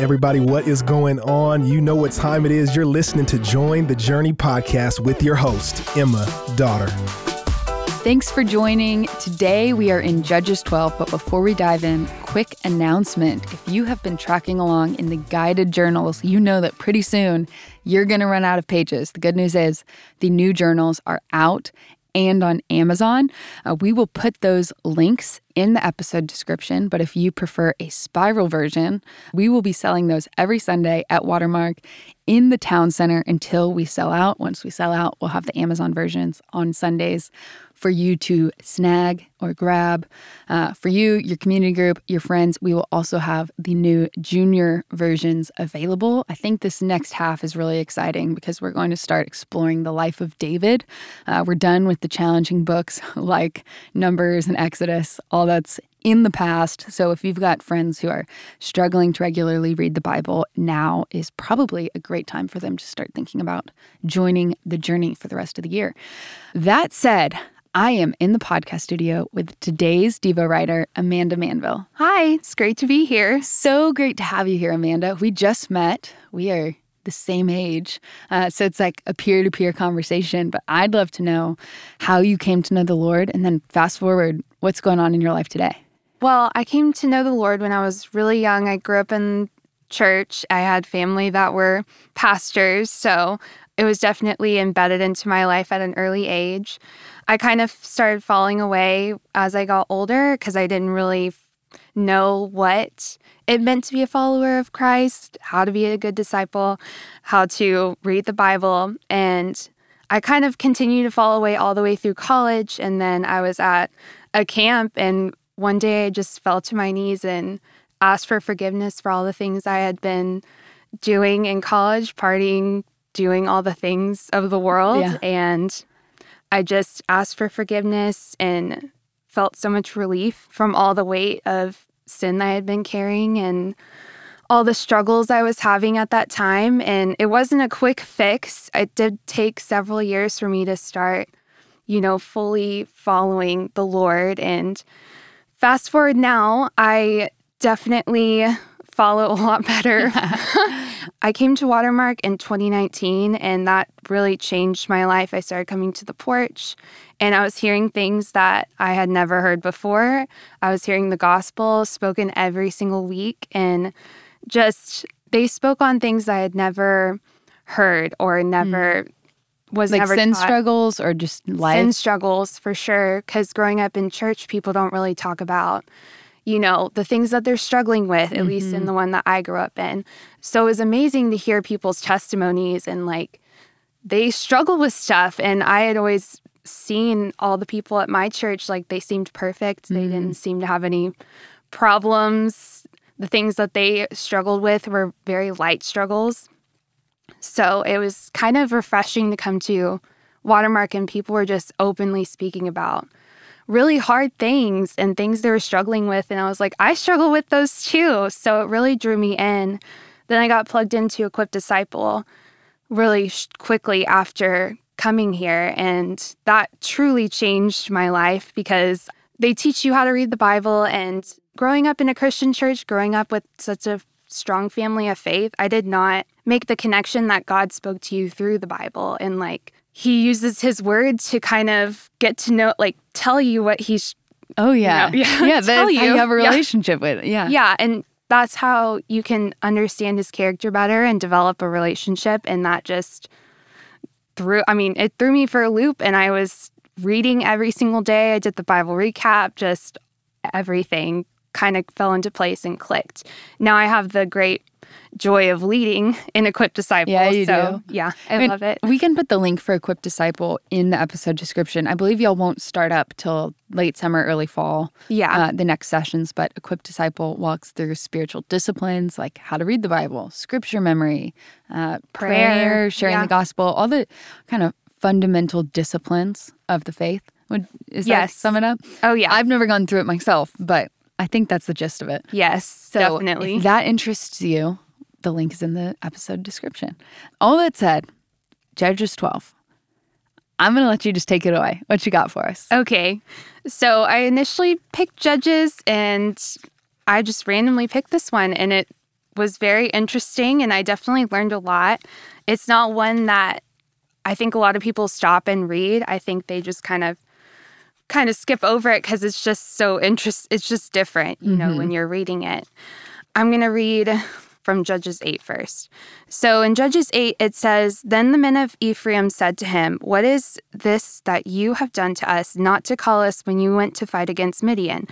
Everybody, what is going on? You know what time it is. You're listening to Join the Journey podcast with your host, Emma Dotter. Thanks for joining. Today we are in Judges 12, but before we dive in, quick announcement. If you have been tracking along in the guided journals, you know that pretty soon you're going to run out of pages. The good news is the new journals are out and on Amazon. Uh, we will put those links in the episode description, but if you prefer a spiral version, we will be selling those every Sunday at Watermark in the town center until we sell out. Once we sell out, we'll have the Amazon versions on Sundays for you to snag or grab. Uh, for you, your community group, your friends, we will also have the new junior versions available. I think this next half is really exciting because we're going to start exploring the life of David. Uh, we're done with the challenging books like Numbers and Exodus, all that's in the past. So if you've got friends who are struggling to regularly read the Bible, now is probably a great time for them to start thinking about joining the journey for the rest of the year. That said, I am in the podcast studio with today's Devo writer, Amanda Manville. Hi, it's great to be here. So great to have you here, Amanda. We just met. We are the same age. Uh, so it's like a peer to peer conversation. But I'd love to know how you came to know the Lord and then fast forward, what's going on in your life today? Well, I came to know the Lord when I was really young. I grew up in church. I had family that were pastors. So it was definitely embedded into my life at an early age. I kind of started falling away as I got older because I didn't really know what it meant to be a follower of Christ, how to be a good disciple, how to read the Bible. And I kind of continued to fall away all the way through college. And then I was at a camp, and one day I just fell to my knees and asked for forgiveness for all the things I had been doing in college, partying, doing all the things of the world. Yeah. And I just asked for forgiveness and felt so much relief from all the weight of sin I had been carrying and all the struggles I was having at that time. And it wasn't a quick fix. It did take several years for me to start, you know, fully following the Lord. And fast forward now, I definitely follow a lot better. I came to Watermark in 2019, and that really changed my life. I started coming to the porch, and I was hearing things that I had never heard before. I was hearing the gospel spoken every single week, and just they spoke on things I had never heard or never. Mm was like never sin taught. struggles or just life sin struggles for sure because growing up in church people don't really talk about you know, the things that they're struggling with, at mm-hmm. least in mm-hmm. the one that I grew up in. So it was amazing to hear people's testimonies and like they struggle with stuff. And I had always seen all the people at my church, like they seemed perfect. Mm-hmm. They didn't mm-hmm. seem to have any problems. The things that they struggled with were very light struggles. So it was kind of refreshing to come to Watermark and people were just openly speaking about really hard things and things they were struggling with. And I was like, I struggle with those too. So it really drew me in. Then I got plugged into Equipped Disciple really quickly after coming here. And that truly changed my life because they teach you how to read the Bible. And growing up in a Christian church, growing up with such a strong family of faith, I did not make the connection that God spoke to you through the Bible and like he uses his word to kind of get to know, like, tell you what he's. Oh yeah, you know, yeah, yeah. That's you. how you have a relationship yeah. with. It. Yeah, yeah, and that's how you can understand his character better and develop a relationship. And that just threw. I mean, it threw me for a loop, and I was reading every single day. I did the Bible recap, just everything kind of fell into place and clicked. Now I have the great joy of leading in Equipped Disciple. Yeah, you so, do. Yeah, I, I mean, love it. We can put the link for Equipped Disciple in the episode description. I believe y'all won't start up till late summer, early fall. Yeah. Uh, the next sessions, but Equipped Disciple walks through spiritual disciplines like how to read the Bible, scripture memory, uh, prayer, prayer, sharing yeah. the gospel, all the kind of fundamental disciplines of the faith. Would, is yes. that sum it up? Oh, yeah. I've never gone through it myself, but I think that's the gist of it. Yes, so definitely. If that interests you, the link is in the episode description. All that said, Judges 12. I'm going to let you just take it away. What you got for us? Okay. So I initially picked Judges and I just randomly picked this one and it was very interesting and I definitely learned a lot. It's not one that I think a lot of people stop and read. I think they just kind of kind of skip over it because it's just so interest it's just different, you know, mm-hmm. when you're reading it. I'm going to read from Judges 8 first. So in Judges 8, it says, Then the men of Ephraim said to him, What is this that you have done to us, not to call us when you went to fight against Midian?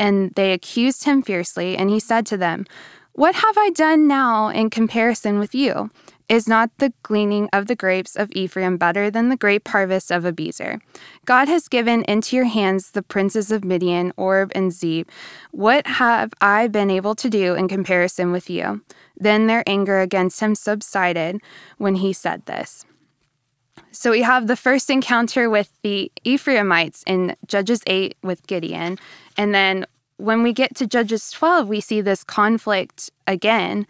And they accused him fiercely, and he said to them, What have I done now in comparison with you? Is not the gleaning of the grapes of Ephraim better than the grape harvest of Abiezer? God has given into your hands the princes of Midian, Oreb, and Zeeb. What have I been able to do in comparison with you? Then their anger against him subsided when he said this. So we have the first encounter with the Ephraimites in Judges 8 with Gideon. And then when we get to Judges 12, we see this conflict again.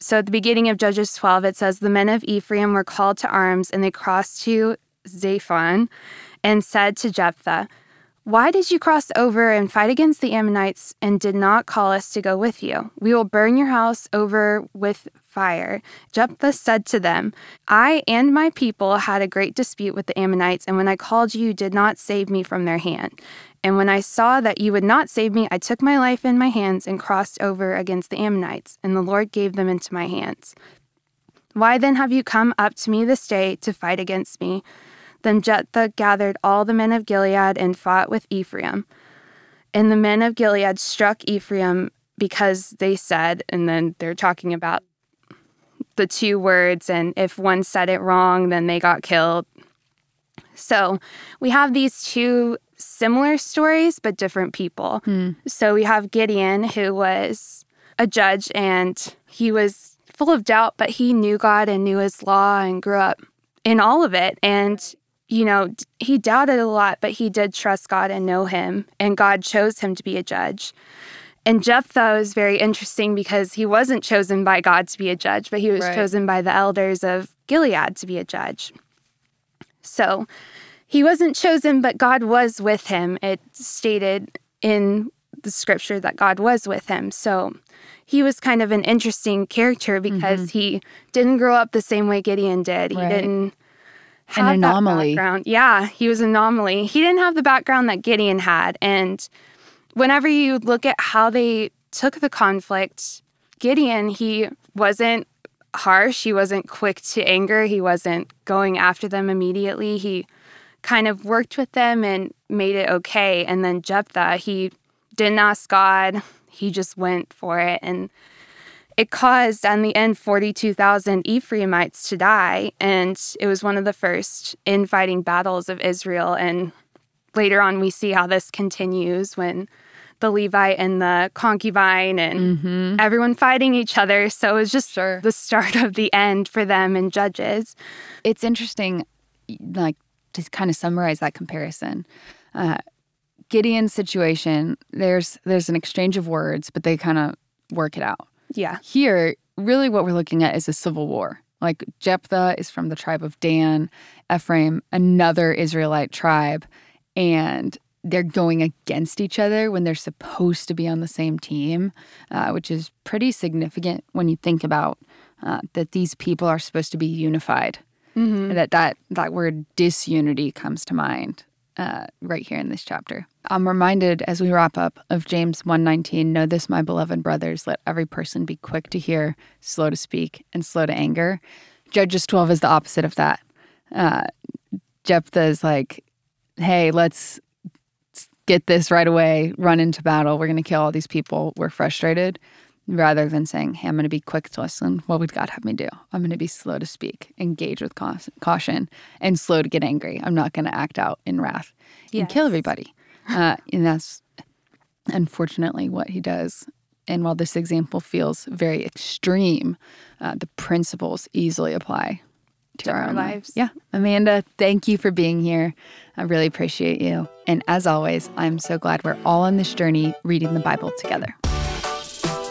So at the beginning of Judges 12, it says, The men of Ephraim were called to arms, and they crossed to Zaphon and said to Jephthah, why did you cross over and fight against the Ammonites and did not call us to go with you? We will burn your house over with fire. Jephthah said to them, I and my people had a great dispute with the Ammonites, and when I called you, you did not save me from their hand. And when I saw that you would not save me, I took my life in my hands and crossed over against the Ammonites, and the Lord gave them into my hands. Why then have you come up to me this day to fight against me? Then Jephthah gathered all the men of Gilead and fought with Ephraim. And the men of Gilead struck Ephraim because they said, and then they're talking about the two words, and if one said it wrong, then they got killed. So we have these two similar stories, but different people. Hmm. So we have Gideon, who was a judge and he was full of doubt, but he knew God and knew his law and grew up in all of it. And you know, he doubted a lot, but he did trust God and know him, and God chose him to be a judge. And Jephthah was very interesting because he wasn't chosen by God to be a judge, but he was right. chosen by the elders of Gilead to be a judge. So he wasn't chosen, but God was with him. It stated in the scripture that God was with him. So he was kind of an interesting character because mm-hmm. he didn't grow up the same way Gideon did. He right. didn't an anomaly. Yeah, he was an anomaly. He didn't have the background that Gideon had. And whenever you look at how they took the conflict, Gideon, he wasn't harsh. He wasn't quick to anger. He wasn't going after them immediately. He kind of worked with them and made it okay. And then Jephthah, he didn't ask God. He just went for it. And it caused, in the end, 42,000 Ephraimites to die, and it was one of the first infighting battles of Israel. And later on, we see how this continues when the Levite and the concubine and mm-hmm. everyone fighting each other. So it was just sure. the start of the end for them and Judges. It's interesting, like to kind of summarize that comparison. Uh, Gideon's situation, there's there's an exchange of words, but they kind of work it out. Yeah. Here, really what we're looking at is a civil war. Like Jephthah is from the tribe of Dan, Ephraim, another Israelite tribe, and they're going against each other when they're supposed to be on the same team, uh, which is pretty significant when you think about uh, that these people are supposed to be unified. Mm-hmm. That that that word disunity comes to mind uh, right here in this chapter. I'm reminded as we wrap up of James 1:19, know this my beloved brothers, let every person be quick to hear, slow to speak, and slow to anger. Judges 12 is the opposite of that. Uh, Jephthah is like, hey, let's get this right away, run into battle. We're going to kill all these people. We're frustrated rather than saying, hey, I'm going to be quick to listen. What would God have me do? I'm going to be slow to speak, engage with caution, and slow to get angry. I'm not going to act out in wrath yes. and kill everybody. Uh, and that's unfortunately what he does. And while this example feels very extreme, uh, the principles easily apply to, to our, our lives. Yeah. Amanda, thank you for being here. I really appreciate you. And as always, I'm so glad we're all on this journey reading the Bible together.